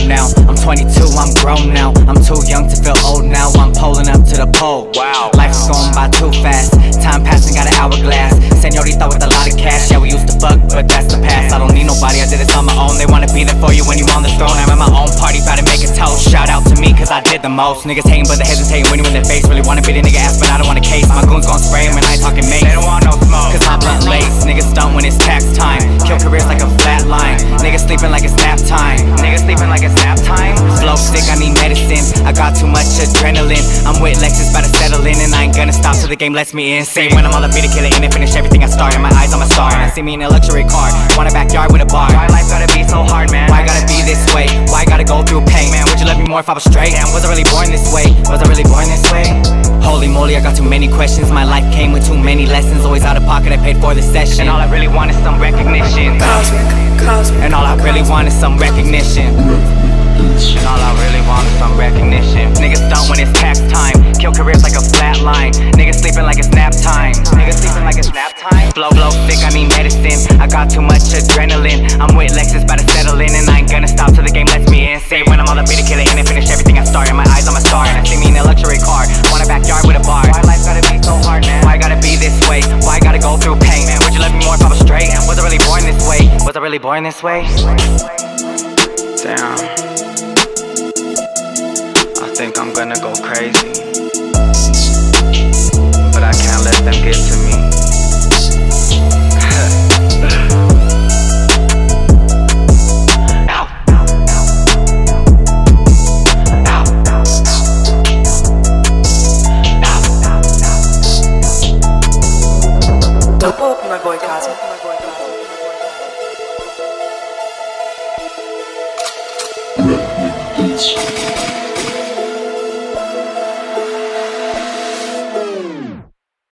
now. I'm 22, I'm grown now. I'm too young to feel old now. I'm pulling up to the pole. Wow. Life's going by too fast. Time passing, got an hourglass. Senorita with a lot of cash. Yeah, we used to fuck, but that's the past. I don't need nobody. I did this on my own. They wanna be there for you when you're on the throne. I'm at my own party, bout to make a toast. Shout out to me, cause I did the most. Niggas hating, but they hesitate when you in their face. Really wanna be the nigga ass, but I don't want a case. My goons gon' spray him, and I ain't talking mates. They don't want no smoke, cause my blunt lace. Niggas stunt when it's tax time. Kill careers like a Niggas sleeping like it's nap time. Niggas sleeping like it's nap time. Flow sick, I need medicine. I got too much adrenaline. I'm with Lexus, about to settle in, and I ain't gonna stop till the game lets me in. Say when I'm all up, be the killer in it, finish everything I start. In my eyes, I'm a star, and I see me in a luxury car. Want a backyard with a bar. Why life gotta be so hard, man? Why gotta be this way? Why gotta go through pain, man? Would you love me more if I was straight? Damn, was I really born this way? Was I really born this way? Holy moly, I got too many questions. My life came with too many lessons. Always out of pocket, I paid for the session. And all I really want is some recognition. Cosmic, cosmic. And all I really want is some recognition. And all I really want is some recognition. Niggas stunt when it's tax time. Kill careers like a flat line. Niggas sleeping like it's nap time. Niggas sleeping like it's nap time. Flow, blow sick, I need medicine. I got too much adrenaline. I'm with Lexus, about to settle in. And I ain't gonna stop till Was I really born this way? Damn. I think I'm gonna go crazy. But I can't let them get to me. vezes.